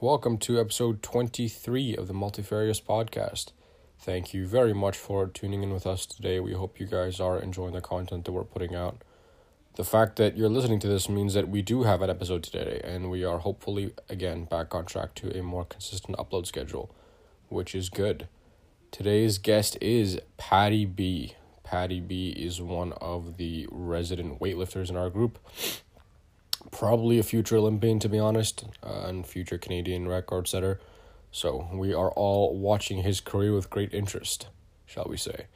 welcome to episode 23 of the Multifarious podcast. Thank you very much for tuning in with us today. We hope you guys are enjoying the content that we're putting out. The fact that you're listening to this means that we do have an episode today, and we are hopefully again back on track to a more consistent upload schedule, which is good. Today's guest is Patty B. Patty B is one of the resident weightlifters in our group probably a future Olympian, to be honest, uh, and future Canadian record setter. So we are all watching his career with great interest, shall we say.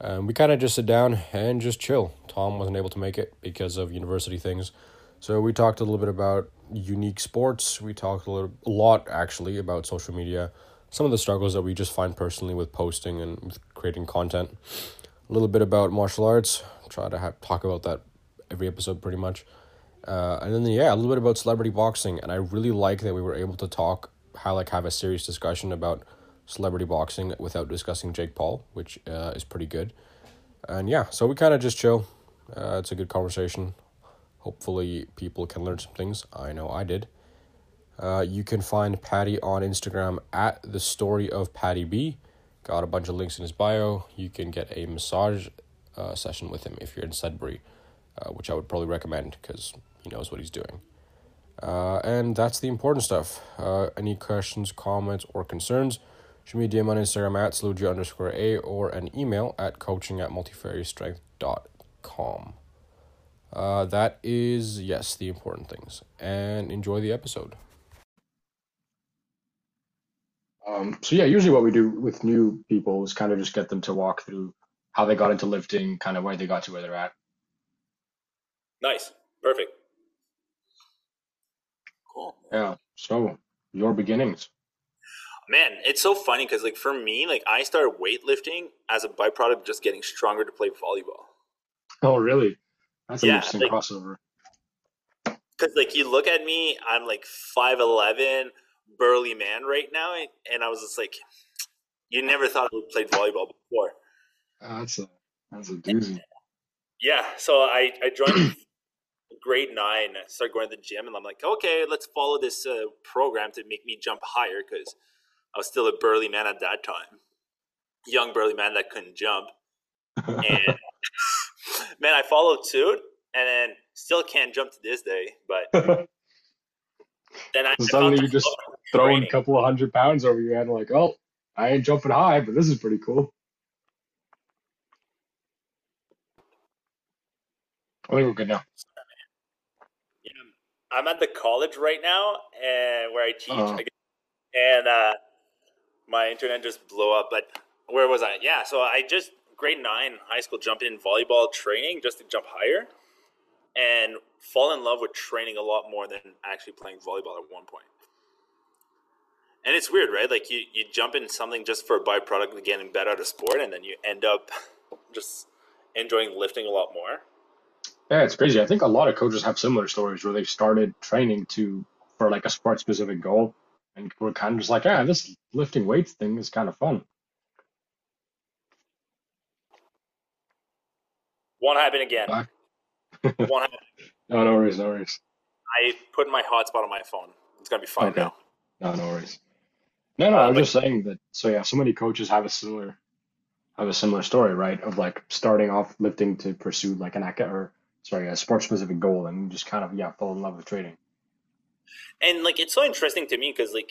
Um, we kind of just sit down and just chill. Tom wasn't able to make it because of university things. So we talked a little bit about unique sports. We talked a, little, a lot, actually, about social media, some of the struggles that we just find personally with posting and with creating content. A little bit about martial arts. Try to have, talk about that every episode pretty much. Uh, and then yeah, a little bit about celebrity boxing, and I really like that we were able to talk how like have a serious discussion about celebrity boxing without discussing Jake Paul, which uh, is pretty good. And yeah, so we kind of just chill. Uh, it's a good conversation. Hopefully, people can learn some things. I know I did. Uh, you can find Patty on Instagram at the story of Patty B. Got a bunch of links in his bio. You can get a massage uh, session with him if you're in Sudbury, uh, which I would probably recommend because he knows what he's doing. Uh, and that's the important stuff. Uh, any questions, comments, or concerns, shoot me a DM on Instagram at saluja underscore A or an email at coaching at multifarious.strength.com. Uh, that is, yes, the important things. And enjoy the episode. Um, so, yeah, usually what we do with new people is kind of just get them to walk through how they got into lifting, kind of where they got to where they're at. Nice. Perfect. Cool. Yeah. So your beginnings. Man, it's so funny because like for me, like I started weightlifting as a byproduct of just getting stronger to play volleyball. Oh, really? That's an yeah, interesting like, crossover. Because like you look at me, I'm like five eleven, burly man right now, and I was just like, you never thought I would play volleyball before. Uh, that's a that's a doozy. Yeah, so I I joined grade nine, I started going to the gym, and I'm like, okay, let's follow this uh, program to make me jump higher because I was still a burly man at that time, young burly man that couldn't jump. And man, I followed suit, and then still can't jump to this day. But then I suddenly you just throwing a couple of hundred pounds over your head, like, oh, I ain't jumping high, but this is pretty cool. I think we're good now. I'm at the college right now, and where I teach, uh-huh. and uh, my internet just blew up. But where was I? Yeah, so I just grade nine high school jumped in volleyball training just to jump higher, and fall in love with training a lot more than actually playing volleyball at one point. And it's weird, right? Like you, you jump in something just for a byproduct of getting better at a sport, and then you end up just enjoying lifting a lot more. Yeah, it's crazy. I think a lot of coaches have similar stories where they started training to for like a sport specific goal, and we're kind of just like, yeah, this lifting weights thing is kind of fun. Won't happen again. Won't happen. No, no worries, no worries. I put my hotspot on my phone. It's gonna be fine okay. now. No, no worries. No, no, uh, I'm just saying that. So yeah, so many coaches have a similar, have a similar story, right? Of like starting off lifting to pursue like an or sorry, a sport specific goal and just kind of yeah fall in love with trading. And like it's so interesting to me because like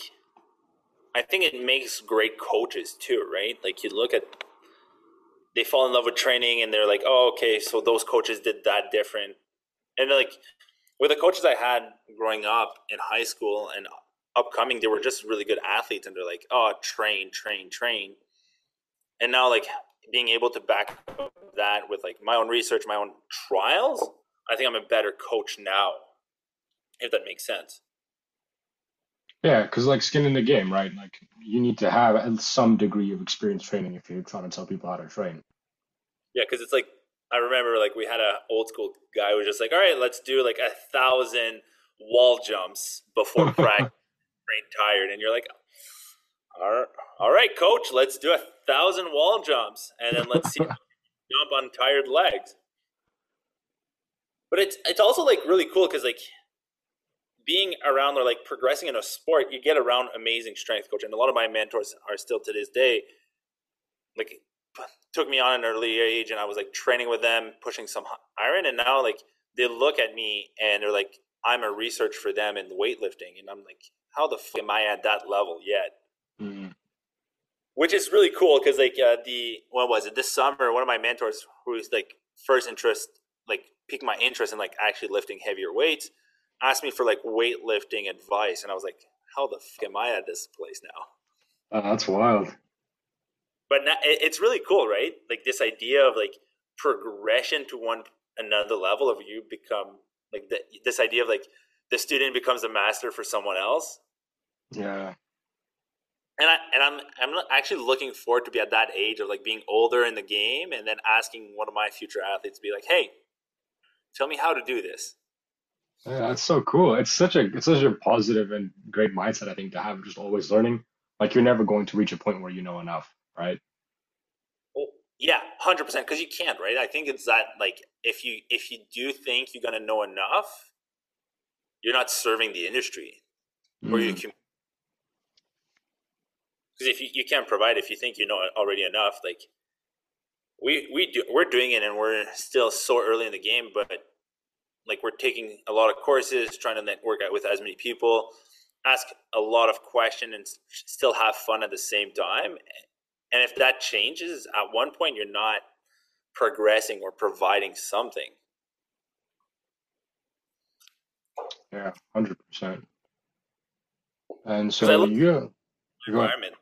I think it makes great coaches too, right? Like you look at they fall in love with training and they're like, oh, okay, so those coaches did that different. And like with the coaches I had growing up in high school and upcoming, they were just really good athletes and they're like, oh, train, train, train. And now like being able to back that with like my own research, my own trials, I think I'm a better coach now, if that makes sense. Yeah, because like skin in the game, right? Like you need to have some degree of experience training if you're trying to tell people how to train. Yeah, because it's like I remember like we had an old school guy who was just like, all right, let's do like a thousand wall jumps before practice, brain tired, and you're like, all right, all right, coach, let's do a thousand wall jumps, and then let's see jump on tired legs. But it's it's also like really cool because like being around or like progressing in a sport, you get around amazing strength coach. And a lot of my mentors are still to this day, like took me on an early age and I was like training with them, pushing some iron. And now like they look at me and they're like, I'm a research for them in weightlifting. And I'm like, how the fuck am I at that level yet? Mm-hmm. Which is really cool because like uh, the, what was it, this summer, one of my mentors who's like first interest, like piqued my interest in like actually lifting heavier weights asked me for like weightlifting advice, and I was like, "How the fuck am I at this place now?" Oh, that's wild. But now, it's really cool, right? Like this idea of like progression to one another level of you become like the, this idea of like the student becomes a master for someone else. Yeah. And I and I'm I'm actually looking forward to be at that age of like being older in the game and then asking one of my future athletes to be like, "Hey, tell me how to do this." Yeah, that's so cool. It's such a it's such a positive and great mindset, I think, to have just always learning. Like you're never going to reach a point where you know enough, right? Well, yeah, hundred percent. Because you can't, right? I think it's that like if you if you do think you're gonna know enough, you're not serving the industry, or you mm. can. Because if you, you can't provide, if you think you know already enough, like we we do, we're doing it, and we're still so early in the game, but like we're taking a lot of courses, trying to network out with as many people, ask a lot of questions, and still have fun at the same time. And if that changes, at one point you're not progressing or providing something. Yeah, hundred percent. And so yeah, environment.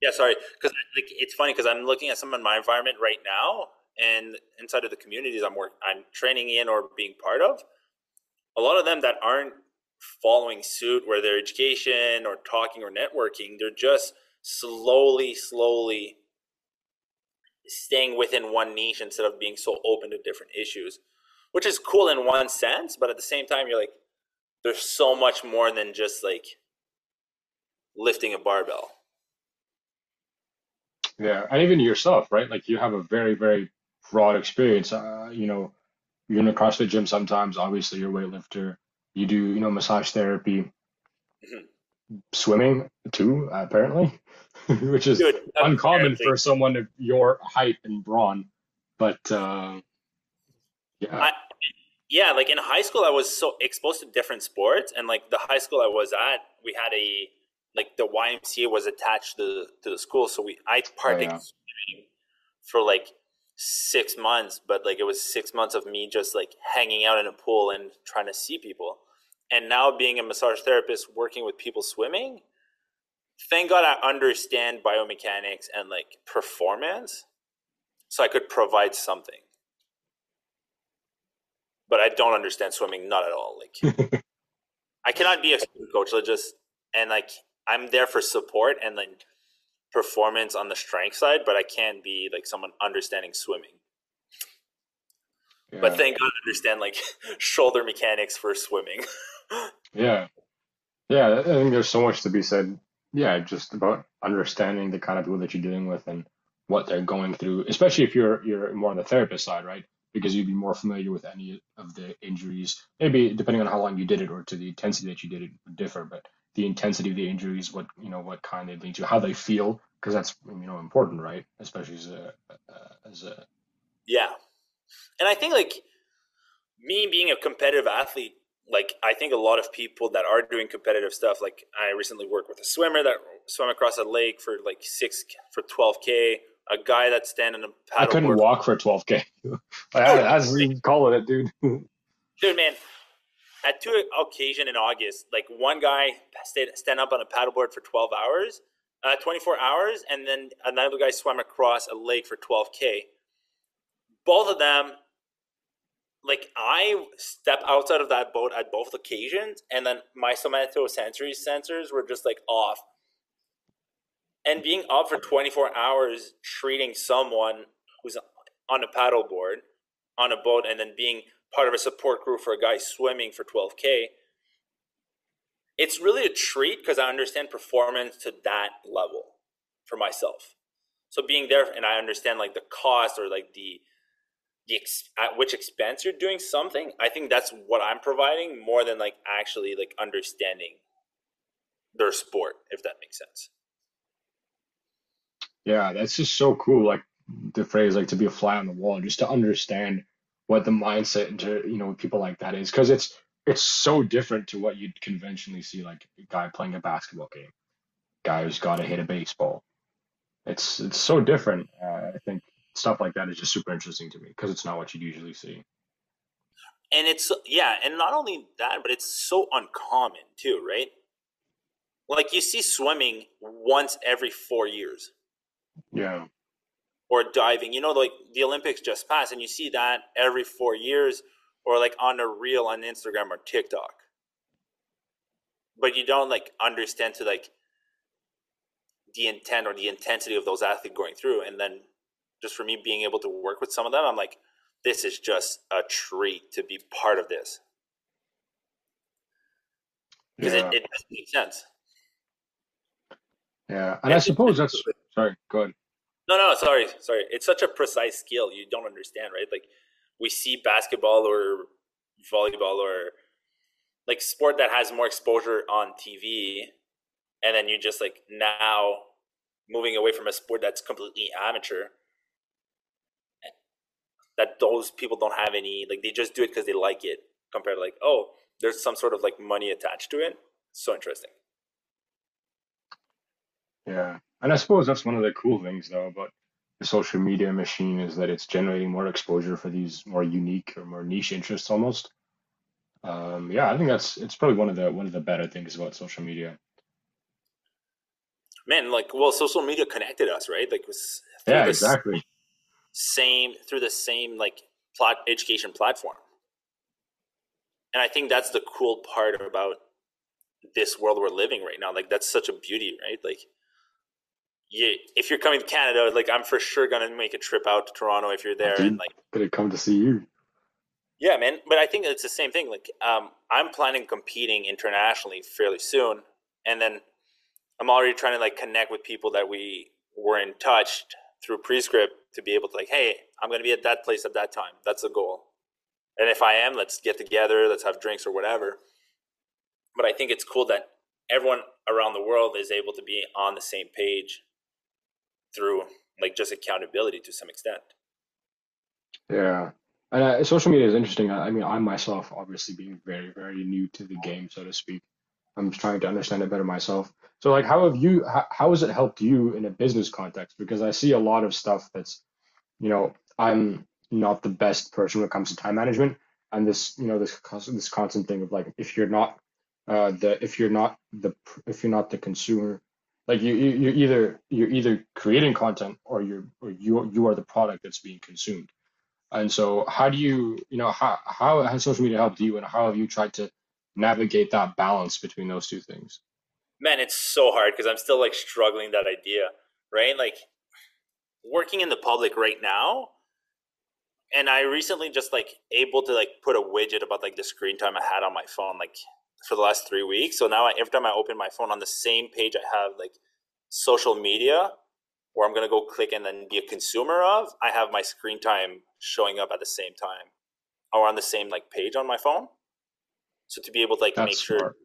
Yeah, sorry, because like it's funny because I'm looking at some of my environment right now, and inside of the communities I'm work I'm training in or being part of, a lot of them that aren't following suit where their education or talking or networking, they're just slowly, slowly staying within one niche instead of being so open to different issues, which is cool in one sense, but at the same time, you're like, there's so much more than just like lifting a barbell. Yeah, and even yourself, right? Like you have a very, very broad experience. Uh, you know, you're in a CrossFit gym sometimes. Obviously, you're a weightlifter. You do, you know, massage therapy, mm-hmm. swimming too, apparently, which is Dude, uncommon for someone of your height and brawn. But uh, yeah. I, yeah, like in high school, I was so exposed to different sports, and like the high school I was at, we had a like the YMCA was attached to the, to the school, so we I participated oh, yeah. for like six months, but like it was six months of me just like hanging out in a pool and trying to see people. And now being a massage therapist, working with people swimming, thank God I understand biomechanics and like performance, so I could provide something. But I don't understand swimming, not at all. Like I cannot be a swim coach. Let's just and like I'm there for support and like performance on the strength side, but I can't be like someone understanding swimming. Yeah. But thank God I understand like shoulder mechanics for swimming. yeah. Yeah, I think there's so much to be said. Yeah, just about understanding the kind of people that you're dealing with and what they're going through, especially if you're you're more on the therapist side, right? Because you'd be more familiar with any of the injuries. Maybe depending on how long you did it or to the intensity that you did it would differ, but the intensity of the injuries, what you know, what kind they lead to, how they feel, because that's you know important, right? Especially as a uh, as a yeah, and I think like me being a competitive athlete, like I think a lot of people that are doing competitive stuff, like I recently worked with a swimmer that swam across a lake for like six for twelve k. A guy that's standing a paddle. I couldn't walk for twelve k. As you calling it, dude. Dude, man, at two occasion in August, like one guy stayed stand up on a paddleboard for 12 hours, uh, 24 hours, and then another guy swam across a lake for 12k. Both of them, like I step outside of that boat at both occasions, and then my somatosensory sensors were just like off. And being up for 24 hours, treating someone who's on a paddleboard on a boat, and then being part of a support group for a guy swimming for 12K. It's really a treat because I understand performance to that level for myself. So being there and I understand like the cost or like the the ex- at which expense you're doing something. I think that's what I'm providing more than like actually like understanding their sport, if that makes sense. Yeah, that's just so cool. Like the phrase, like to be a fly on the wall, just to understand what the mindset into you know people like that is, because it's it's so different to what you'd conventionally see, like a guy playing a basketball game, guy who's got to hit a baseball. It's it's so different. Uh, I think stuff like that is just super interesting to me because it's not what you'd usually see. And it's yeah, and not only that, but it's so uncommon too, right? Like you see swimming once every four years. Yeah. Or diving, you know, like the Olympics just passed, and you see that every four years, or like on a reel on Instagram or TikTok. But you don't like understand to like the intent or the intensity of those athletes going through, and then just for me being able to work with some of them, I'm like, this is just a treat to be part of this because Yeah. it, it doesn't make sense. Yeah. And I suppose that's sorry, go ahead. No, no, sorry, sorry. It's such a precise skill you don't understand, right? Like we see basketball or volleyball or like sport that has more exposure on TV, and then you just like now moving away from a sport that's completely amateur. That those people don't have any like they just do it because they like it compared to like oh there's some sort of like money attached to it. So interesting. Yeah. And I suppose that's one of the cool things though about the social media machine is that it's generating more exposure for these more unique or more niche interests almost. Um, yeah, I think that's it's probably one of the one of the better things about social media. Man, like well, social media connected us, right? Like was Yeah, exactly. same through the same like plot education platform. And I think that's the cool part about this world we're living right now. Like that's such a beauty, right? Like you, if you're coming to Canada, like I'm for sure gonna make a trip out to Toronto if you're there dude. and like have come to see you. yeah, man. But I think it's the same thing. Like, um, I'm planning competing internationally fairly soon, and then I'm already trying to like connect with people that we were in touch through Prescript to be able to like, hey, I'm going to be at that place at that time. That's the goal. And if I am, let's get together, let's have drinks or whatever. But I think it's cool that everyone around the world is able to be on the same page through like just accountability to some extent. Yeah. And uh, social media is interesting. I, mean, I myself, obviously being very, very new to the game, so to speak, I'm trying to understand it better myself. So, like, how have you, how, how has it helped you in a business context? Because I see a lot of stuff that's, you know, I'm not the best person when it comes to time management, and this, you know, this this constant thing of like, if you're not, uh, the, if you're not the, if you're not the consumer, like you, you you're either you're either creating content or you're or you you are the product that's being consumed. And so, how do you, you know, how how has social media helped you, and how have you tried to navigate that balance between those two things? man it's so hard because i'm still like struggling that idea right like working in the public right now and i recently just like able to like put a widget about like the screen time i had on my phone like for the last three weeks. So now I, every time i open my phone on the same page i have like social media where i'm going to go click and then be a consumer of. I have my screen time showing up at the same time or on the same like page on my phone. So to be able to like make sure smart.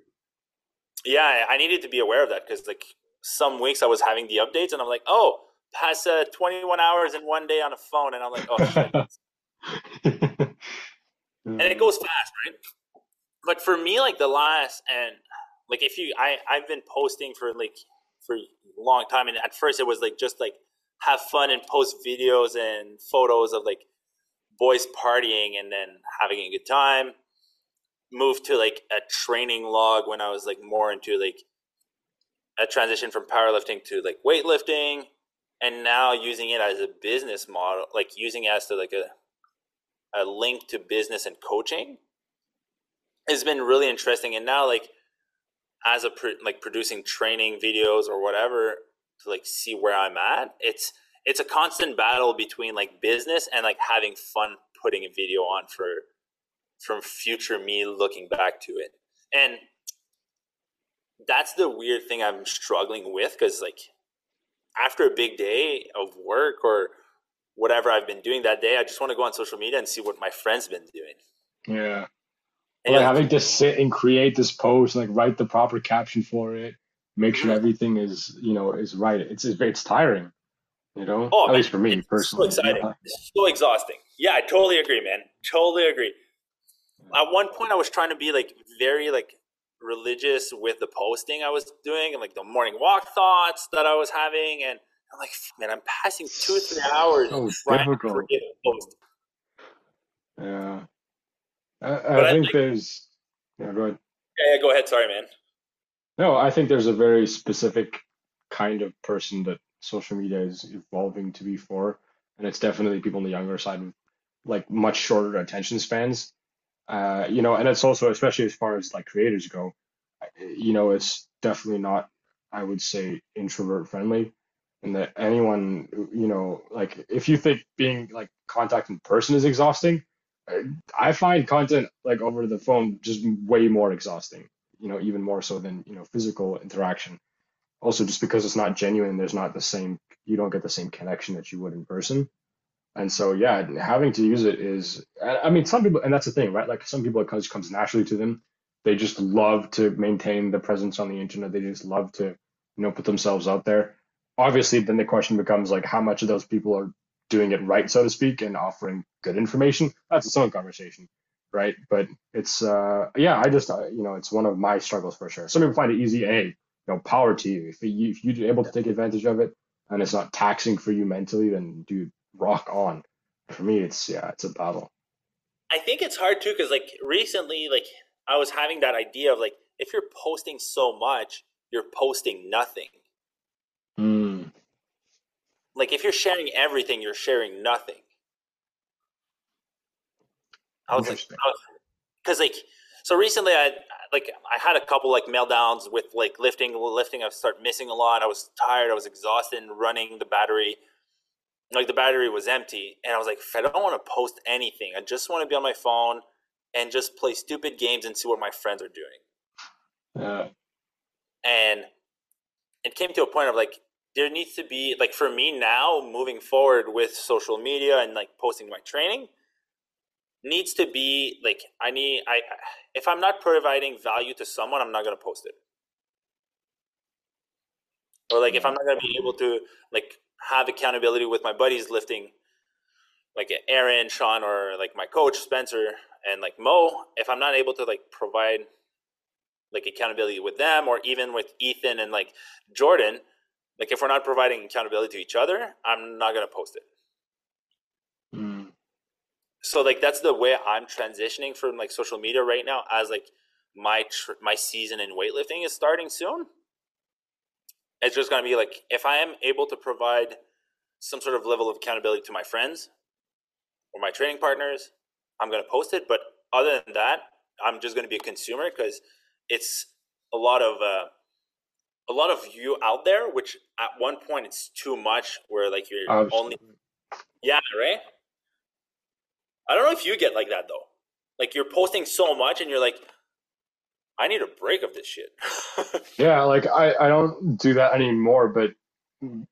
yeah, I needed to be aware of that because like some weeks I was having the updates and I'm like, oh, pass uh, 21 hours in one day on a phone, and I'm like, oh shit, and it goes fast, right? But for me, like the last and like if you, I I've been posting for like for a long time, and at first it was like just like have fun and post videos and photos of like boys partying and then having a good time. Moved to like a training log when I was like more into like a transition from powerlifting to like weightlifting and now using it as a business model like using it as to like a a link to business and coaching has been really interesting and now like as a pro- like producing training videos or whatever to like see where I'm at it's it's a constant battle between like business and like having fun putting a video on for from future me looking back to it. And that's the weird thing I'm struggling with because, like, after a big day of work or whatever I've been doing that day. I just want to go on social media and see what my friends been doing. Yeah. And like having to sit and create this post, like write the proper caption for it, make sure everything is, you know, is right. It's it's tiring, you know. Oh, at man, least for me personally. So exciting. Yeah. So exhausting. Yeah, I totally agree, man. Totally agree. At one point, I was trying to be like very like religious with the posting I was doing and like the morning walk thoughts that I was having, and I'm like, man, I'm passing two three hours so trying difficult. to create a post. Yeah, I, I think I, there's. Yeah, go ahead. Yeah, go ahead. Sorry, man. No, I think there's a very specific kind of person that social media is evolving to be for, and it's definitely people on the younger side with like much shorter attention spans. Uh, you know, and it's also especially as far as like creators go, you know, it's definitely not, I would say, introvert friendly and that anyone you know like if you think being like contact in person is exhausting i find content like over the phone just way more exhausting you know even more so than you know physical interaction. Also just because it's not genuine there's not the same you don't get the same connection that you would in person. And so yeah having to use it is i mean some people and that's the thing right? Like some people it comes, comes naturally to them. They just love to maintain the presence on the internet. They just love to you know put themselves out there. Obviously then the question becomes like how much of those people are doing it right so to speak and offering good information that's its own conversation right? But it's uh yeah i just uh, you know it's one of my struggles for sure. Some people find it easy a you know power to you. If, you if you're able to take advantage of it and it's not taxing for you mentally then dude rock on. For me it's yeah it's a battle. I think it's hard too because like recently like i was having that idea of like if you're posting so much you're posting nothing. Like if you're sharing everything, you're sharing nothing. I was like, because like, so recently I like I had a couple like meltdowns with like lifting, lifting. I start missing a lot. I was tired. I was exhausted and running the battery. Like the battery was empty, and I was like, I don't want to post anything. I just want to be on my phone and just play stupid games and see what my friends are doing. Yeah. And it came to a point of like there needs to be like for me now moving forward with social media and like posting my training needs to be like i need i if i'm not providing value to someone i'm not going to post it. Or like if mm-hmm. i'm not going to be able to like have accountability with my buddies lifting like aaron sean or like my coach spencer and like mo if i'm not able to like provide like accountability with them or even with ethan and like jordan like if we're not providing accountability to each other, I'm not gonna post it. Mm. So like that's the way I'm transitioning from like social media right now as like my tr- my season in weightlifting is starting soon. It's just gonna be like if I am able to provide some sort of level of accountability to my friends or my training partners, I'm gonna post it. But other than that, I'm just gonna be a consumer because it's a lot of uh, a lot of you out there, which at one point it's too much, where like you're only, yeah, right. I don't know if you get like that though. Like you're posting so much, and you're like, I need a break of this shit. yeah, like I I don't do that anymore, but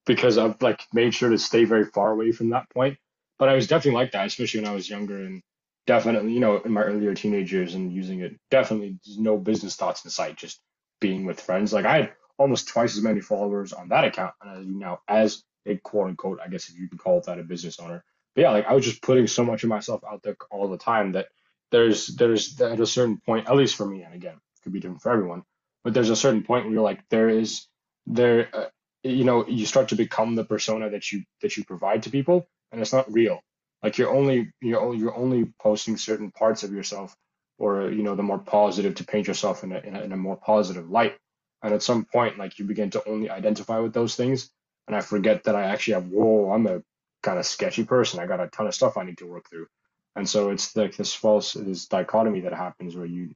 because I've like made sure to stay very far away from that point. But I was definitely like that, especially when I was younger and definitely, you know, in my earlier teenage years and using it. Definitely no business thoughts in sight, just being with friends. Like I had almost twice as many followers on that account and as you now as a quote unquote, I guess if you can call it that, a business owner. But yeah, like I was just putting so much of myself out there all the time that there's there's at a certain point, at least for me, and again, it could be different for everyone, but there's a certain point where you're like, there is there, uh, you know, you start to become the persona that you that you provide to people, and it's not real. Like you're only you're only you're only posting certain parts of yourself, or you know, the more positive to paint yourself in a in a, in a more positive light and at some point, like you begin to only identify with those things. And I forget that I actually have, whoa, I'm a kind of sketchy person. I got a ton of stuff I need to work through. And so it's like this false, this dichotomy that happens where you,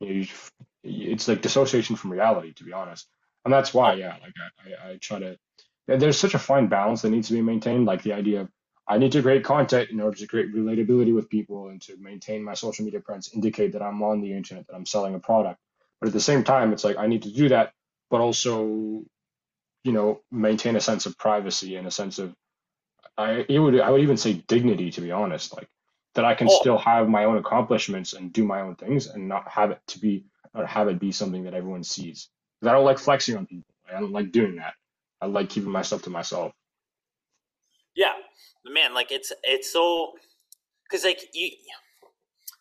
you it's like dissociation from reality, to be honest. And that's why, yeah, like I, I, I try to, there's such a fine balance that needs to be maintained. Like the idea of I need to create content in order to create relatability with people and to maintain my social media presence, indicate that I'm on the internet, that I'm selling a product. But at the same time, it's like I need to do that, but also, you know, maintain a sense of privacy and a sense of I it would I would even say dignity to be honest, like that I can Oh, still have my own accomplishments and do my own things and not have it to be or have it be something that everyone sees. 'Cause I don't like flexing on people. I don't like doing that. I like keeping myself to myself. yeah, man, like it's it's so because like you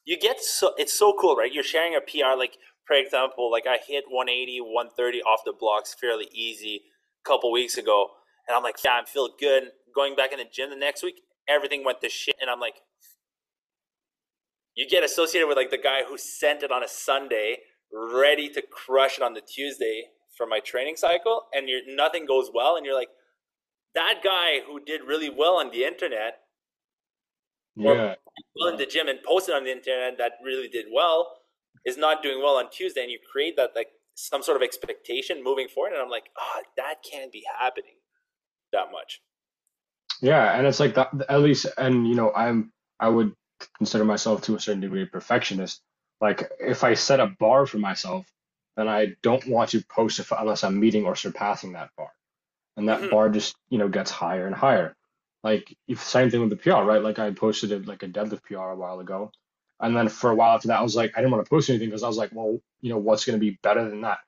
you get so it's so cool, right? You're sharing a PR, like for example, like I hit 180, 130 off the blocks fairly easy a couple weeks ago, and I'm like, yeah, I'm feeling good. Going back in the gym the next week, everything went to shit, and I'm like, you get associated with like the guy who sent it on a Sunday, ready to crush it on the Tuesday for my training cycle, and you're nothing goes well, and you're like, that guy who did really well on the internet Yeah. well in the gym and posted on the internet that really did well is not doing well on Tuesday, and you create that like some sort of expectation moving forward, and I'm like, oh, that can't be happening that much. Yeah, and it's like that at least and you know, I'm I would consider myself to a certain degree a perfectionist. Like if I set a bar for myself, then I don't want to post if, unless I'm meeting or surpassing that bar. And that Mhm. bar just, you know, gets higher and higher. Like if same thing with the PR, right? Like I posted it like a deadlift PR a while ago. And then for a while after that, I was like, I didn't want to post anything because I was like, well, you know, what's going to be better than that?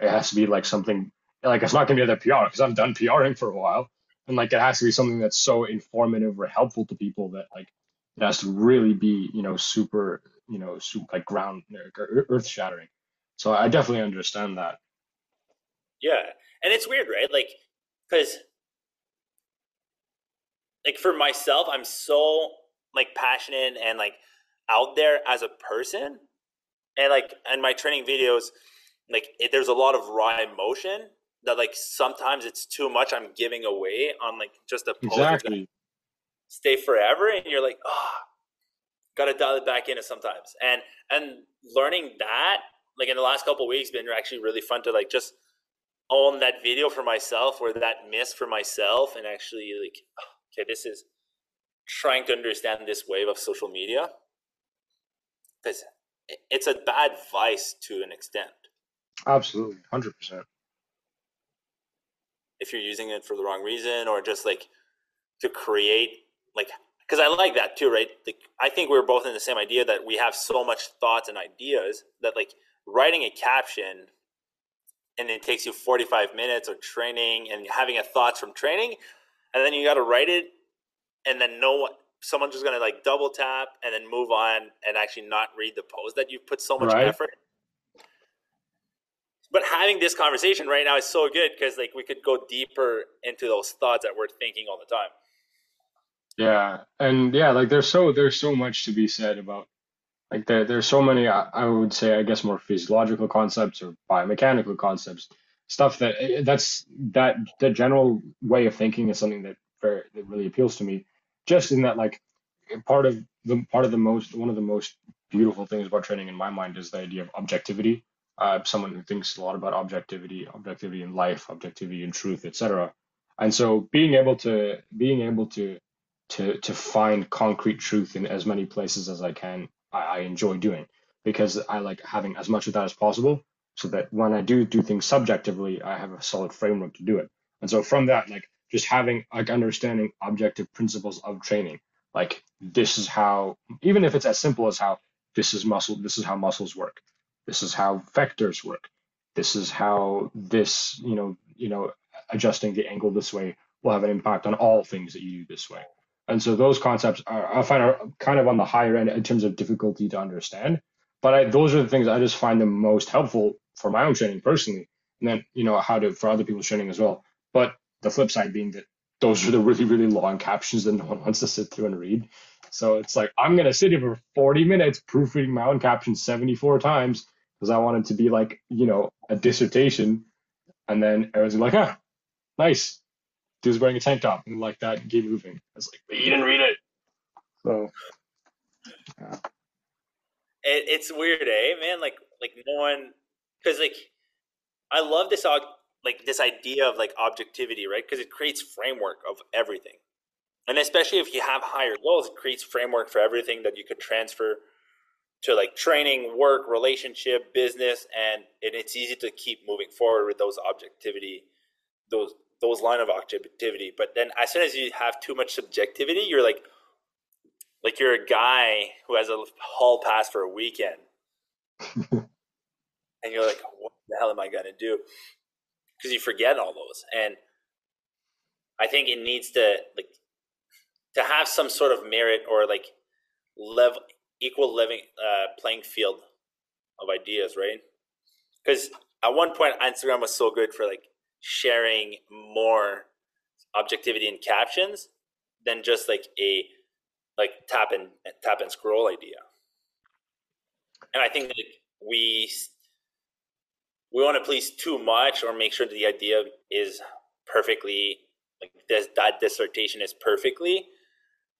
It has to be like something like it's not going to be another PR because I'm done PRing for a while and like it has to be something that's so informative or helpful to people that like it has to really be you know super you know super like ground earth shattering so i definitely understand that Yeah, and it's weird, right? Like, because like for myself, I'm so like passionate and like out there as a person, and like in my training videos, like it, there's a lot of raw emotion that like sometimes it's too much. I'm giving away on like just a post exactly. stay forever, and you're like, oh, gotta dial it back in sometimes, and and learning that like in the last couple weeks been actually really fun to like just own that video for myself or that miss for myself and actually like okay this is trying to understand this wave of social media because it's a bad vice to an extent. Absolutely 100% if you're using it for the wrong reason or just like to create like because i like that too right? Like i think we're both in the same idea that we have so much thoughts and ideas that like writing a caption and it takes you 45 minutes of training and having a thoughts from training and then you got to write it and then no one someone's just gonna like double tap and then move on and actually not read the post that you've put so much Right. effort but having this conversation right now is so good because like we could go deeper into those thoughts that we're thinking all the time. Yeah and yeah like there's so there's so much to be said about like there there's so many I, I would say i guess more physiological concepts or biomechanical concepts stuff that eh, that's that the general way of thinking is something that very that really appeals to me just in that like part of the part of the most one of the most beautiful things about training in my mind is the idea of objectivity. Uh, someone who thinks a lot about objectivity objectivity in life objectivity in truth etc and so being able to being able to to to find concrete truth in as many places as i can i, I enjoy doing because i like having as much of that as possible so that when i do do things subjectively i have a solid framework to do it. And so from that like just having like understanding objective principles of training. Like this is how even if it's as simple as how this is muscle this is how muscles work. This is how vectors work. This is how this you know you know adjusting the angle this way will have an impact on all things that you do this way. And so those concepts are i find are kind of on the higher end in terms of difficulty to understand. But I, those are the things i just find the most helpful for my own training personally. And then you know how to for other people's training as well. But the flip side being that those are the really really long captions that no one wants to sit through and read. So it's like i'm going to sit here for 40 minutes proofreading my own captions 74 times because i want it to be like you know a dissertation. And then everyone's like ah nice. Dude's wearing a tank top and like that keep moving. It's like but you didn't read it. So it, it's weird eh man? Like like no one because like i love this like this idea of like objectivity right because it creates framework of everything and especially if you have higher goals it creates framework for everything that you could transfer to like training work relationship business and and it's easy to keep moving forward with those objectivity those those line of objectivity. But then as soon as you have too much subjectivity, you're like like you're a guy who has a hall pass for a weekend. and you're like, what the hell am I gonna do? Because you forget all those. And I think it needs to like to have some sort of merit or like level equal living uh, playing field of ideas, right? Because at one point Instagram was so good for like sharing more objectivity in captions than just like a like tap and tap and scroll idea. And I think like we we want to please too much or make sure that the idea is perfectly like this that dissertation is perfectly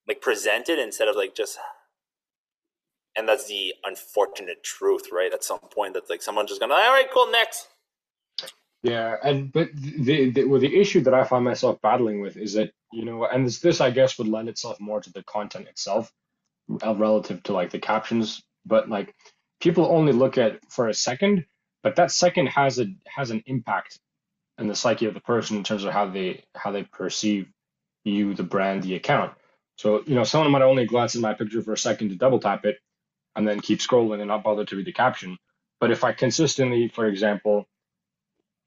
like presented instead of like just and that's the unfortunate truth right? At some point that's like someone just gonna all right cool next. Yeah and but the, the well the issue that i find myself battling with is that you know and this this i guess would lend itself more to the content itself uh, relative to like the captions but like people only look at for a second but that second has a has an impact in the psyche of the person in terms of how they how they perceive you the brand the account so, you know, someone might only glance at my picture for a second to double tap it and then keep scrolling and not bother to read the caption. But if I consistently, for example,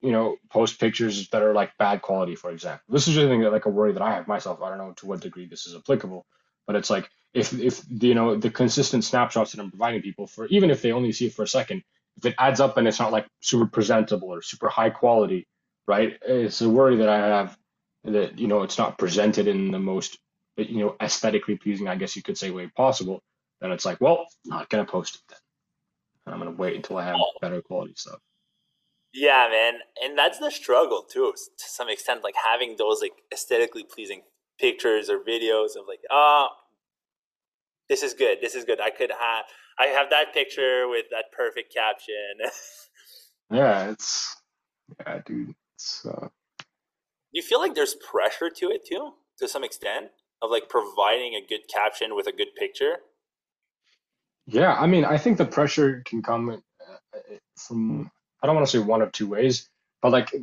you know, post pictures that are like bad quality, for example, this is just like a worry that I have myself. I don't know to what degree this is applicable, but it's like if if you know the consistent snapshots that I'm providing people for, even if they only see it for a second, if it adds up and it's not like super presentable or super high quality, right? It's a worry that I have that you know it's not presented in the most you know, aesthetically pleasing, I guess you could say, way possible, then it's like, well, not gonna post it then. And I'm gonna wait until I have better quality stuff. Yeah, man, and that's the struggle too, to some extent. Like having those like aesthetically pleasing pictures or videos of like, oh, this is good, this is good. I could have, I have that picture with that perfect caption. yeah, it's, yeah, dude. It's. uh You feel like there's pressure to it too, to some extent of like providing a good caption with a good picture? Yeah, I mean, I think the pressure can come uh, from I don't want to say one of two ways, but like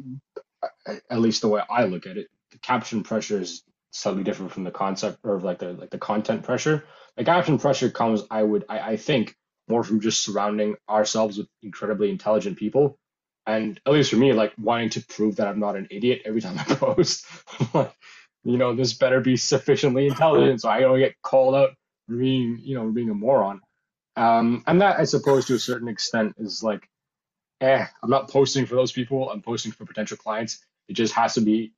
at least the way I look at it, the caption pressure is slightly different from the concept or like the like the content pressure. The caption pressure comes, I would I, I think, more from just surrounding ourselves with incredibly intelligent people. And at least for me, like wanting to prove that I'm not an idiot every time I post. like you know, this better be sufficiently intelligent so I don't get called out being, you know, being a moron. Um, and that, I suppose, to a certain extent, is like, eh, I'm not posting for those people. I'm posting for potential clients. It just has to be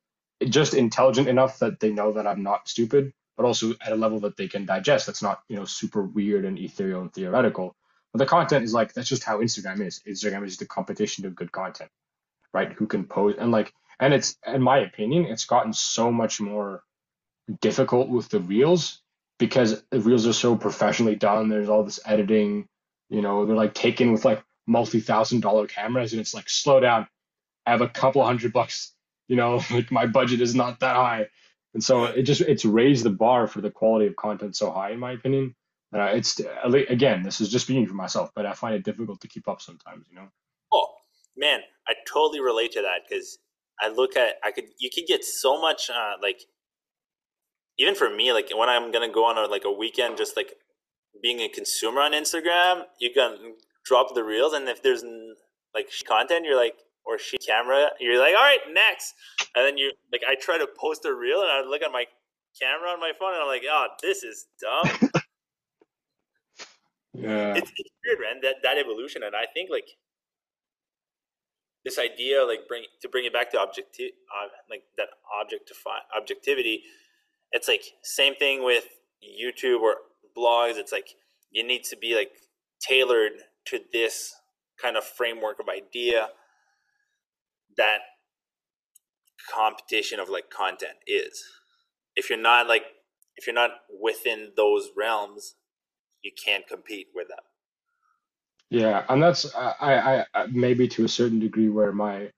just intelligent enough that they know that I'm not stupid, but also at a level that they can digest. That's not, you know, super weird and ethereal and theoretical. But the content is like that's just how Instagram is. Instagram is the competition of good content, right? Who can post and like and it's, in my opinion, it's gotten so much more difficult with the reels because the reels are so professionally done. There's all this editing, you know, they're like taken with like multi thousand dollar cameras, and it's like, slow down. I have a couple hundred bucks, you know, like my budget is not that high. And so it just it's raised the bar for the quality of content so high, in my opinion. Uh, it's again, this is just speaking for myself, but I find it difficult to keep up sometimes, you know. Oh man, I totally relate to that because I look at I could you could get so much uh, like even for me like when I'm gonna go on a, like a weekend just like being a consumer on Instagram you can drop the reels and if there's like content you're like or she camera you're like all right next. And then you like I try to post a reel and I look at my camera on my phone and I'm like oh this is dumb. Yeah. It's, it's weird man that that evolution and I think like this idea like bring to bring it back to objective uh, like that objectify objectivity it's like same thing with youtube or blogs it's like you need to be like tailored to this kind of framework of idea that competition of like content is if you're not like if you're not within those realms you can't compete with them yeah, and that's I, I maybe to a certain degree where my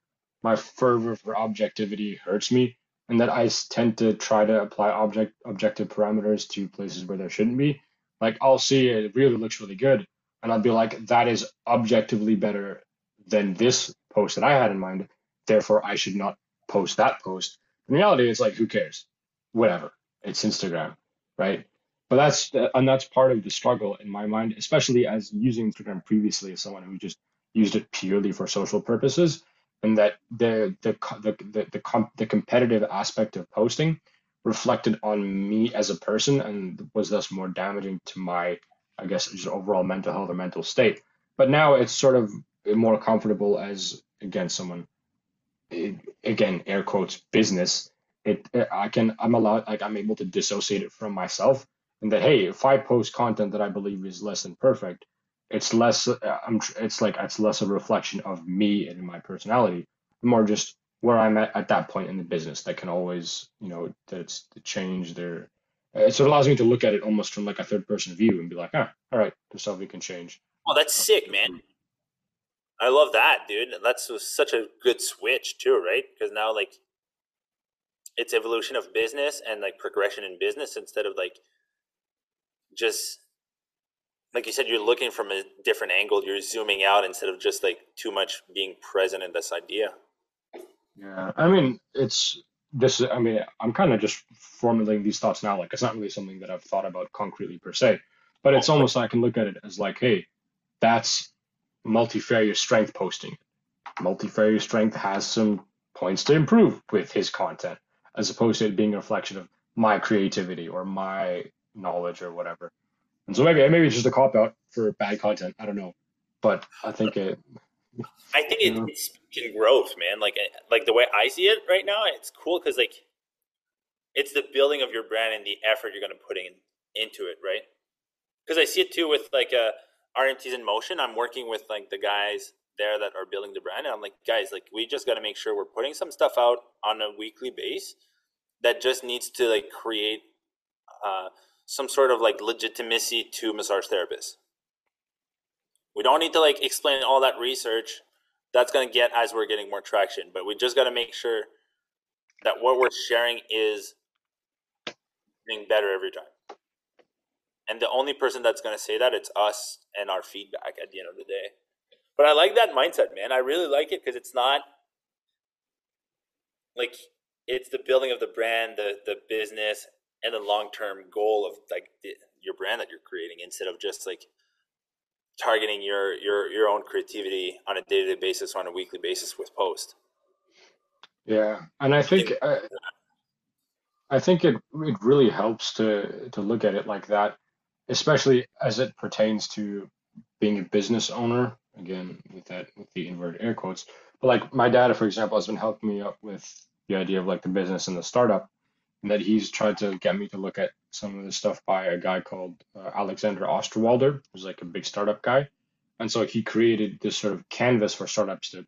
my fervor for objectivity hurts me, and that I tend to try to apply object objective parameters to places where there shouldn't be. Like I'll see it really looks really good, and I'll be like, that is objectively better than this post that I had in mind. Therefore, I should not post that post. In reality, it's like who cares? Whatever. It's Instagram, right? But that's and that's part of the struggle in my mind, especially as using Instagram previously as someone who just used it purely for social purposes, and that the the the the the, the competitive aspect of posting reflected on me as a person and was thus more damaging to my, I guess, just overall mental health or mental state. But now it's sort of more comfortable as again someone, again air quotes business. It I can I'm allowed like I'm able to dissociate it from myself and that hey if I post content that I believe is less than perfect, it's less I'm it's like it's less a reflection of me and my personality, more just where I'm at at that point in the business that can always, you know, that's the change there. Uh, so it allows me to look at it almost from like a third person view and be like, ah, all right, there's we can change. Oh, that's sick, man. I love that, dude. That's such a good switch too, right? Because now like it's evolution of business and like progression in business instead of like just like you said, you're looking from a different angle. You're zooming out instead of just like too much being present in this idea. Yeah, I mean, it's this. I mean, I'm kind of just formulating these thoughts now. Like, it's not really something that I've thought about concretely per se, but it's almost I can look at it as like, hey, that's multifarious strength posting. Multifarious strength has some points to improve with his content, as opposed to it being a reflection of my creativity or my knowledge or whatever. And so maybe maybe it's just a cop out for bad content. I don't know, but I think it I think it, it's speaking growth, man. Like eh, like the way I see it right now, it's cool because like it's the building of your brand and the effort you're going to put in into it, right? Because I see it too with like uh, RMTs in motion. I'm working with like the guys there that are building the brand, and I'm like, guys, like we just got to make sure we're putting some stuff out on a weekly base that just needs to like create uh, some sort of like legitimacy to massage therapists we don't need to like explain all that research. That's to get as we're getting more traction, but we just got to make sure that what we're sharing is getting better every time. And the only person that's going to say that it's us and our feedback at the end of the day. But I like that mindset, man. I really like it because it's not like it's the building of the brand, the the business, and the long term goal of like the, your brand that you're creating instead of just like targeting your your your own creativity on a day to day basis, on a weekly basis with post. Yeah, and I think I, I think it it really helps to to look at it like that, especially as it pertains to being a business owner. Again, with that with the inverted air quotes, but like my dad, for example, has been helping me up with the idea of like the business and the startup and that he's tried to get me to look at some of the stuff by a guy called uh, Alexander Osterwalder, who's like a big startup guy. And so he created this sort of canvas for startups to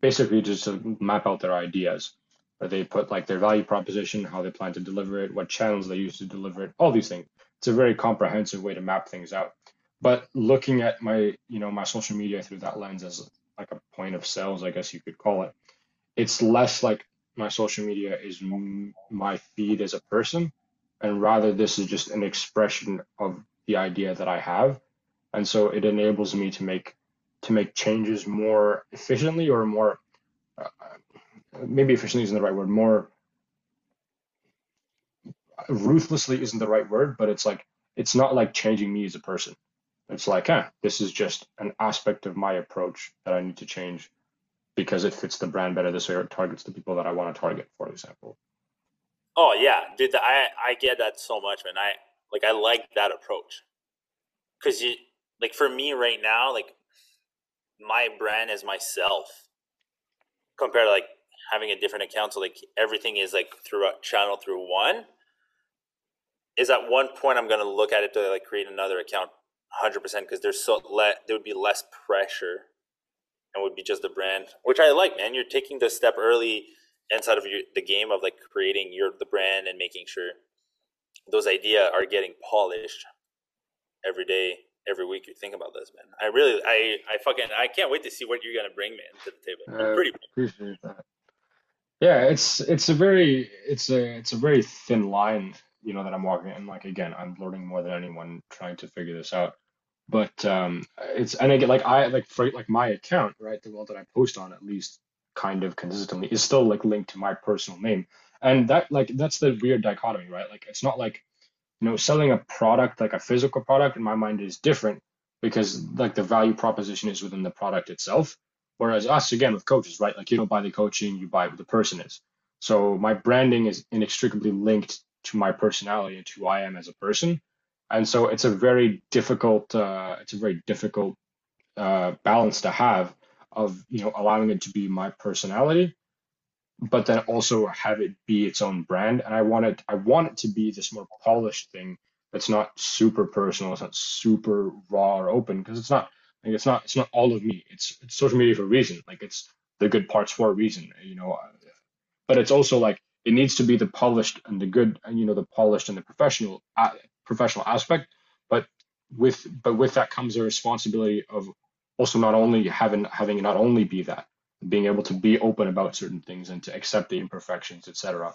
basically just to map out their ideas, where they put like their value proposition, how they plan to deliver it, what channels they use to deliver it, all these things. It's a very comprehensive way to map things out. But looking at my, you know, my social media through that lens as like a point of sales, I guess you could call it, it's less like my social media is my feed as a person, and rather this is just an expression of the idea that I have, and so it enables me to make to make changes more efficiently or more uh, maybe efficiently isn't the right word more ruthlessly isn't the right word but it's like it's not like changing me as a person it's like ah, this is just an aspect of my approach that i need to change because it fits the brand better this way or it targets the people that I want to target, for example. Oh yeah, dude, I I get that so much, man. I like I like that approach because you like for me right now, like my brand is myself compared to like having a different account. So like everything is like through a channel through one. Is at one point I'm gonna look at it to like create another account, hundred percent, because there's so let there would be less pressure and would be just the brand, which I like, man. You're taking the step early inside of your, the game of like creating your the brand and making sure those ideas are getting polished every day, every week. You think about this, man. I really, I, I fucking, I can't wait to see what you're gonna bring, man, to the table. I'm uh, pretty appreciate that. Yeah, it's it's a very it's a it's a very thin line, you know, that I'm walking. And like again, I'm learning more than anyone trying to figure this out but um it's and get like I like for like my account right the one that I post on at least kind of consistently is still like linked to my personal name. And that like that's the weird dichotomy, right? Like it's not like you know selling a product like a physical product in my mind is different because like the value proposition is within the product itself. Whereas us again with coaches, right? Like you don't buy the coaching, you buy what the person is. So my branding is inextricably linked to my personality and to who I am as a person. And so it's a very difficult uh, it's a very difficult uh, balance to have of you know allowing it to be my personality but then also have it be its own brand. And i want it i want it to be this more polished thing that's not super personal it's not super raw or open because it's not like it's not it's not all of me. It's it's social media for a reason. Like it's the good parts for a reason you know but it's also like it needs to be the polished and the good and you know the polished and the professional uh, professional aspect. But with but with that comes a responsibility of also not only having having not only be that being able to be open about certain things and to accept the imperfections etc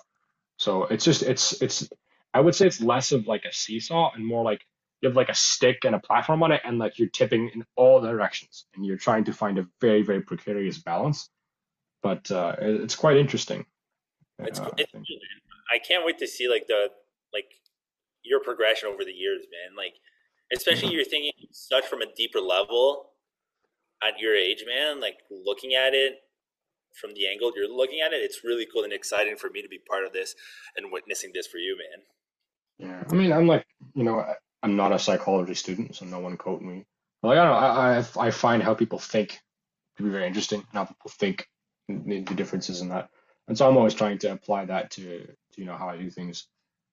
so it's just it's it's i would say it's less of like a seesaw and more like you have like a stick and a platform on it and like you're tipping in all directions and you're trying to find a very very precarious balance. But uh, it's quite interesting it's, it's I, I can't wait to see like the like your progression over the years man like especially mm-hmm. you're thinking such from a deeper level at your age, man, like looking at it from the angle you're looking at it, it's really cool and exciting for me to be part of this and witnessing this for you, man. Yeah, I mean, I'm like, you know, I'm not a psychology student, so no one quote me. But like, I don't know, I, I, I find how people think to be very interesting, and how people think the, the differences in that. And so I'm always trying to apply that to, to you know how I do things.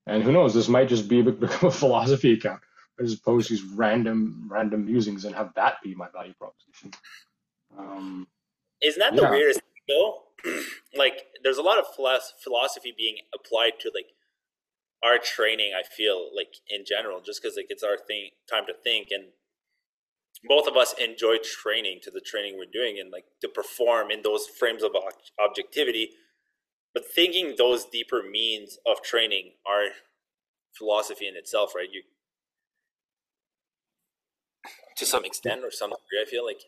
And who knows, this might just be become a philosophy account as opposed to these random random musings and have that be my value proposition. Um, Isn't that the weirdest thing though? like, there's a lot of philosophy being applied to like our training. I feel like in general, just because like it's our thing, time to think, and both of us enjoy training to the training we're doing and like to perform in those frames of objectivity. But thinking those deeper means of training are philosophy in itself, right? You to some extent or some degree. I feel like.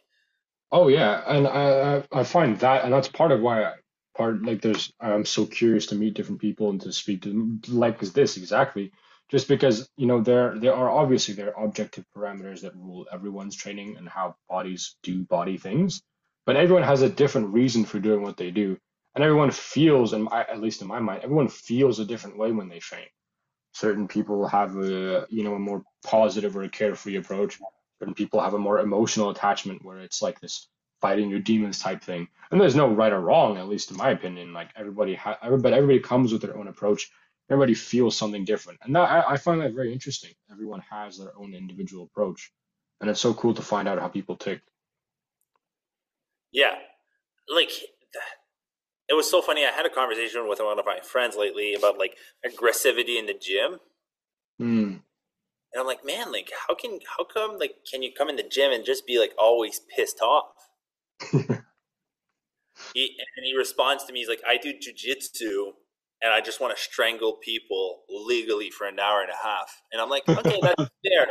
Oh yeah, and I I find that, and that's part of why I, part like there's I'm so curious to meet different people and to speak to them like this exactly, just because you know there there are obviously there are objective parameters that rule everyone's training and how bodies do body things, but everyone has a different reason for doing what they do, and everyone feels, and at least in my mind, everyone feels a different way when they train. Certain people have a you know a more positive or a carefree approach certain people have a more emotional attachment where it's like this fighting your demons type thing. And there's no right or wrong, at least in my opinion. Like everybody, ha- everybody, everybody comes with their own approach. Everybody feels something different, and that I, I find that very interesting. Everyone has their own individual approach, and it's so cool to find out how people tick. Yeah, like it was so funny. I had a conversation with one of my friends lately about like aggressivity in the gym. Mm. And I'm like, man, like, how can, how come, like, can you come in the gym and just be like always pissed off? he, and he responds to me, he's like, I do jujitsu and I just want to strangle people legally for an hour and a half. And I'm like, okay, that's fair.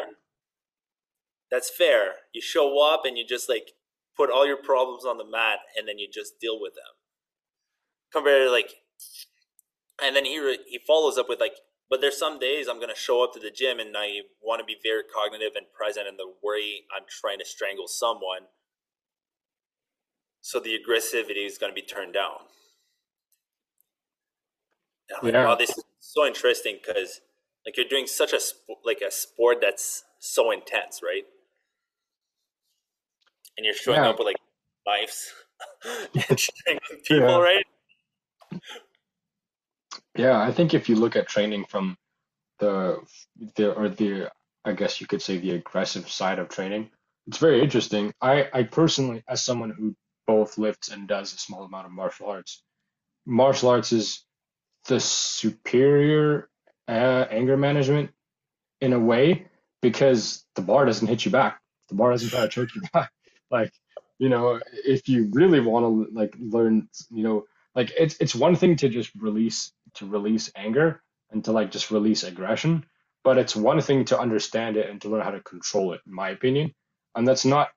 That's fair. You show up and you just like put all your problems on the mat and then you just deal with them. Compared to like, and then he re- he follows up with like, but there's some days I'm going to show up to the gym and I want to be very cognitive and present in the way I'm trying to strangle someone. So the aggressivity is going to be turned down. And yeah. like, wow, this is so interesting because like you're doing such a like a sport that's so intense, right? And you're showing yeah. up with like knives and strangling people, yeah. right? Yeah, I think if you look at training from the the or the I guess you could say the aggressive side of training, it's very interesting. I I personally, as someone who both lifts and does a small amount of martial arts, martial arts is the superior uh, anger management in a way because the bar doesn't hit you back. The bar doesn't try to choke you back. Like you know, if you really want to like learn, you know, like it's it's one thing to just release to release anger and to like just release aggression but it's one thing to understand it and to learn how to control it in my opinion and that's not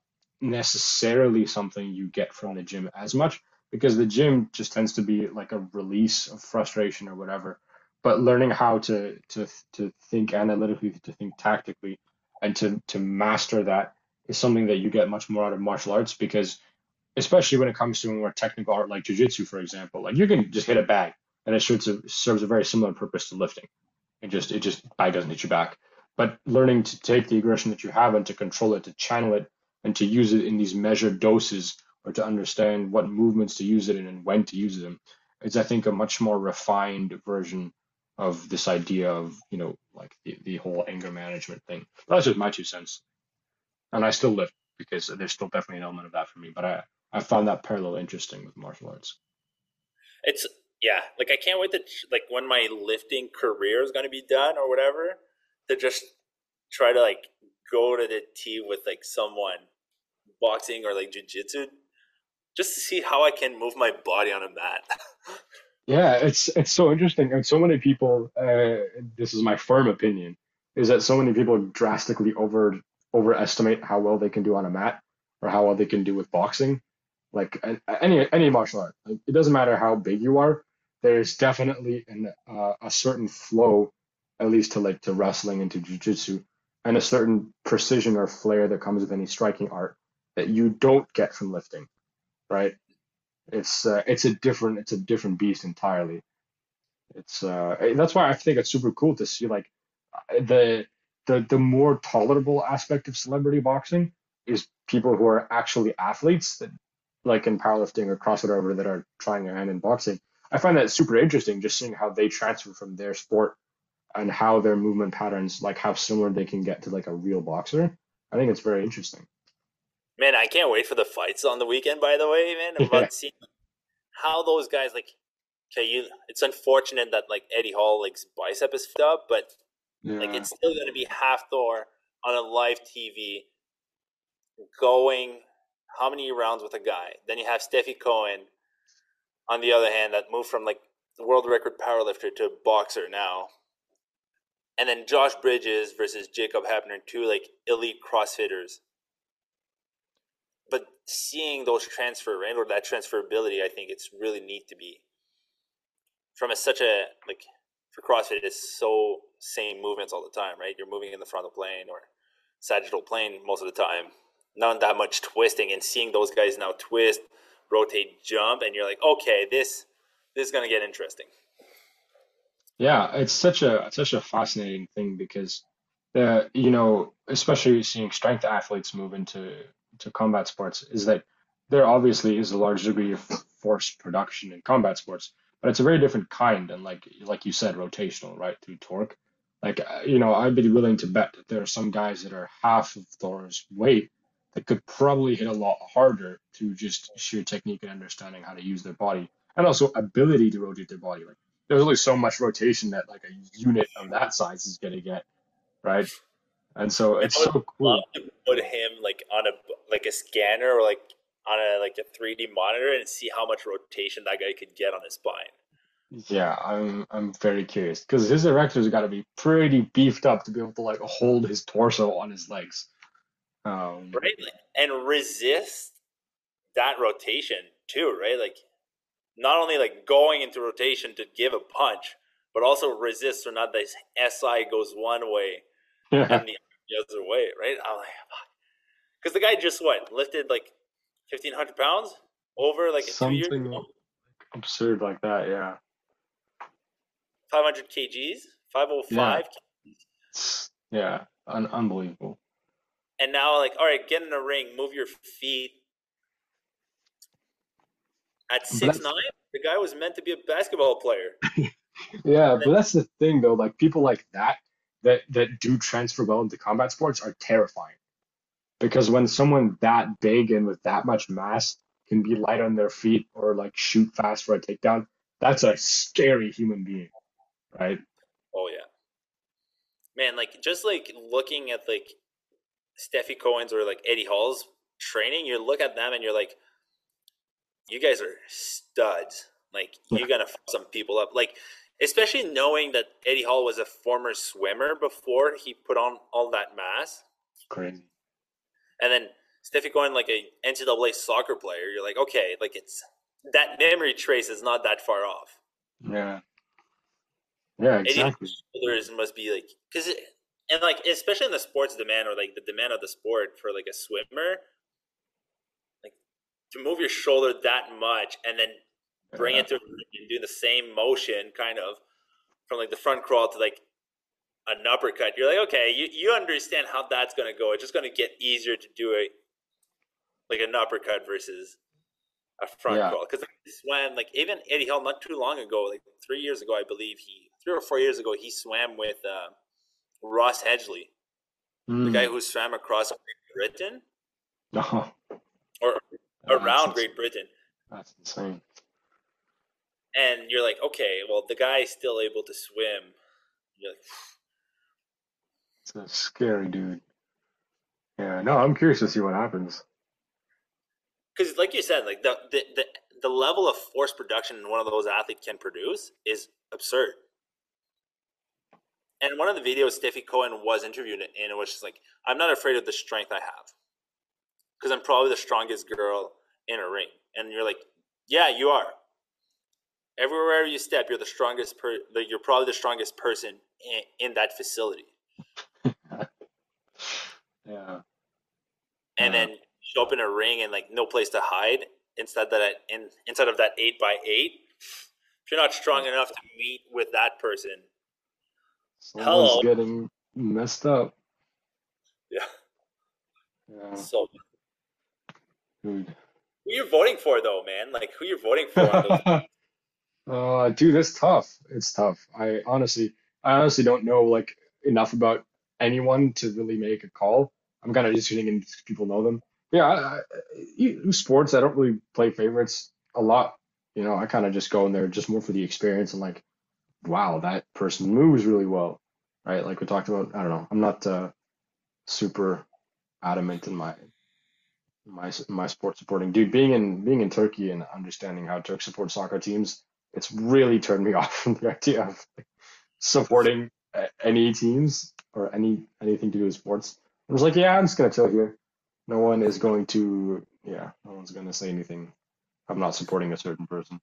necessarily something you get from the gym as much because the gym just tends to be like a release of frustration or whatever. But learning how to to to think analytically, to think tactically, and to to master that is something that you get much more out of martial arts because especially when it comes to more technical art like jiu-jitsu for example like you can just hit a bag and it serves a, serves a very similar purpose to lifting. It just it just bag doesn't hit you back. But learning to take the aggression that you have and to control it to channel it and to use it in these measured doses or to understand what movements to use it in and when to use them is i think a much more refined version of this idea of you know like the, the whole anger management thing. That's just my two cents. And i still lift because there's still definitely an element of that for me. But i i found that parallel interesting with martial arts It's yeah, like I can't wait to like when my lifting career is going to be done or whatever to just try to like go to the tee with like someone boxing or like jujitsu just to see how I can move my body on a mat. Yeah, it's it's so interesting, and so many people. Uh, this is my firm opinion: is that so many people drastically over overestimate how well they can do on a mat or how well they can do with boxing. Like any any martial art, like, it doesn't matter how big you are. There's definitely an uh, a certain flow, at least to like to wrestling and to jujitsu, and a certain precision or flair that comes with any striking art that you don't get from lifting, right? It's uh, it's a different it's a different beast entirely. It's uh that's why I think it's super cool to see like the the the more tolerable aspect of celebrity boxing is people who are actually athletes that like in powerlifting or CrossFit or whatever that are trying their hand in boxing. I find that super interesting just seeing how they transfer from their sport and how their movement patterns like how similar they can get to like a real boxer. I think it's very interesting. Man, I can't wait for the fights on the weekend. By the way, man, I'm about Yeah. to see how those guys like. Okay, you. It's unfortunate that like Eddie Hall like his bicep is fucked up, but like it's still going to be Hafthor on a live TV, going how many rounds with a guy? Then you have Stefi Cohen, on the other hand, that moved from like world record powerlifter to boxer now, and then Josh Bridges versus Jacob Heppner, two like elite CrossFitters. But seeing those transfer or that transferability, I think it's really neat to be from a, such a like for CrossFit, it's so same movements all the time, right? You're moving in the frontal plane or sagittal plane most of the time. Not that much twisting, and seeing those guys now twist, rotate, jump, and you're like, okay, this this is gonna get interesting. Yeah, it's such a such a fascinating thing because the you know, especially seeing strength athletes move into to combat sports is that there obviously is a large degree of force production in combat sports, but it's a very different kind and like like you said, rotational, right, through torque. Like uh, you know, I'd be willing to bet that there are some guys that are half of Thor's weight that could probably hit a lot harder through just sheer technique and understanding how to use their body and also ability to rotate their body. Like there's only so much rotation that like a unit of that size is gonna get, right? And so it's I would so cool. love to put him like on a like a scanner or like on a like a 3D monitor and see how much rotation that guy could get on his spine. Yeah, I'm I'm very curious because his erector's got to be pretty beefed up to be able to like hold his torso on his legs. Um, right? And resist that rotation too, right? Like not only like going into rotation to give a punch, but also resist so not this SI goes one way yeah, and the other way, right? I'm like, because the guy just what lifted like fifteen hundred pounds over like two years something ago, absurd like that. Yeah, five hundred kgs, five hundred five, It's- yeah, un unbelievable. And now like, all right, get in the ring, move your feet. At six nine, the guy was meant to be a basketball player. yeah, but that's the thing though. Like people like that that that do transfer well into combat sports are terrifying because when someone that big and with that much mass can be light on their feet or like shoot fast for a takedown, that's a scary human being, right? Oh yeah, man! Like just like looking at like Stefi Cohen's or like Eddie Hall's training, you look at them and you're like, you guys are studs. Like you're gonna fuck some people up. Like especially knowing that Eddie Hall was a former swimmer before he put on all that mass, Crazy. and then Steffi Cohen like a NCAA soccer player. You're like, okay, like it's that memory trace is not that far off. Yeah. Yeah, exactly. Shoulders must be like because and like especially in the sports demand or like the demand of the sport for like a swimmer, like to move your shoulder that much and then bring yeah. it to and do the same motion kind of from like the front crawl to like an uppercut. You're like, okay, you, you understand how that's gonna go. It's just gonna get easier to do it like an uppercut versus a front yeah. crawl. Because swam like even Eddie Hall not too long ago, like three years ago, I believe he three or four years ago, he swam with uh, Ross Edgley, mm. the guy hmm. who swam across Great Britain, uh-huh. or around Great Britain. That's insane. And you're like, okay, well, the guy's still able to swim. You're like, it's a scary dude. Yeah, no, I'm curious to see what happens because like you said, like the, the the the level of force production one of those athletes can produce is absurd. And one of the videos Stefi Cohen was interviewed in, it was just like, I'm not afraid of the strength I have. Because I'm probably the strongest girl in a ring. And you're like, yeah, you are. Everywhere you step, you're the strongest per you're probably the strongest person in, in that facility. yeah. And then show up in a ring and like no place to hide instead that in instead of that eight by eight. If you're not strong enough to meet with that person, someone's hello. getting messed up. Yeah. Yeah. So, dude. Who you voting for though, man? Like who you're voting for? uh, dude, it's tough. It's tough. I honestly, I honestly don't know like enough about anyone to really make a call. I'm kind of just shooting in people know them yeah, I, I, sports, I don't really play favorites a lot. You know, I kind of just go in there just more for the experience and like, wow, that person moves really well, right? Like we talked about. I don't know. I'm not uh, super adamant in my my my sport supporting. Dude, being in being in Turkey and understanding how Turks support soccer teams, it's really turned me off from the idea of supporting any teams or any anything to do with sports. I was like, yeah, I'm just gonna chill here no one is going to yeah no one's to say anything i'm not supporting a certain person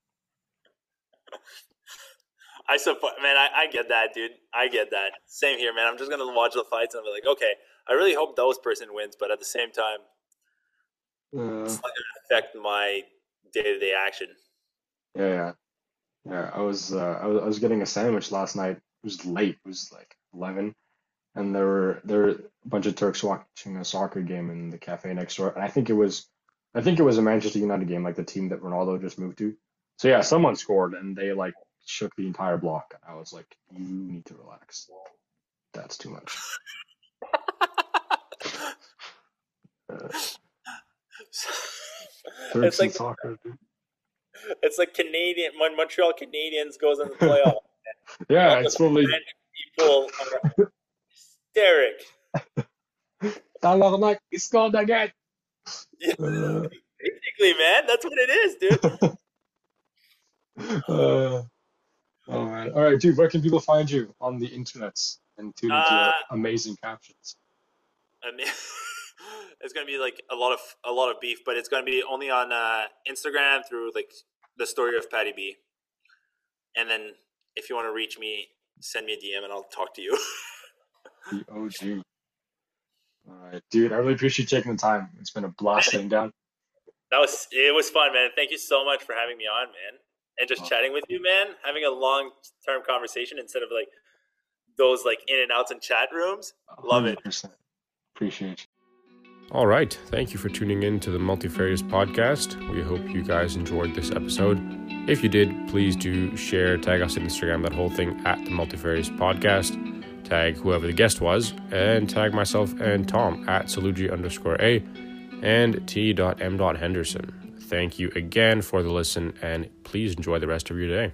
i support man I, I get that dude. I get that. Same here man. I'm just going to watch the fights and be like okay i really hope those person wins but at the same time uh, it's not going to affect my day-to-day action. Yeah yeah. Yeah i was uh I was, I was getting a sandwich last night. It was late. It was like 11 and there were there were a bunch of Turks watching a soccer game in the cafe next door, and I think it was I think it was a Manchester United game, like the team that Ronaldo just moved to. So yeah, someone scored, and they like shook the entire block. I was like, you need to relax. That's too much. uh, it's like soccer, dude. It's like Canadian when Montreal Canadiens goes in the playoff. yeah, it's probably people Derek. Talarnak, he scored again. Yeah, basically, man, that's what it is, dude. uh, oh man! All right, dude. Where can people find you on the internet and tune into uh, amazing captions? I mean, it's gonna be like a lot of a lot of beef, but it's gonna be only on uh, Instagram through like the story of Patty B. And then if you want to reach me, send me a DM and I'll talk to you. the OG. All right, dude. I really appreciate you taking the time. It's been a blast sitting down. That was it. Was fun, man. Thank you so much for having me on, man, and just chatting with you, man. Having a long term conversation instead of like those like in and outs in chat rooms. Love 100%. it. Appreciate you. All right. Thank you for tuning in to the Multifarious podcast. We hope you guys enjoyed this episode. If you did, please do share, tag us on Instagram, that whole thing at the Multifarious podcast tag whoever the guest was, and tag myself and Tom at Saluji underscore A and T.M. Henderson. Thank you again for the listen, and please enjoy the rest of your day.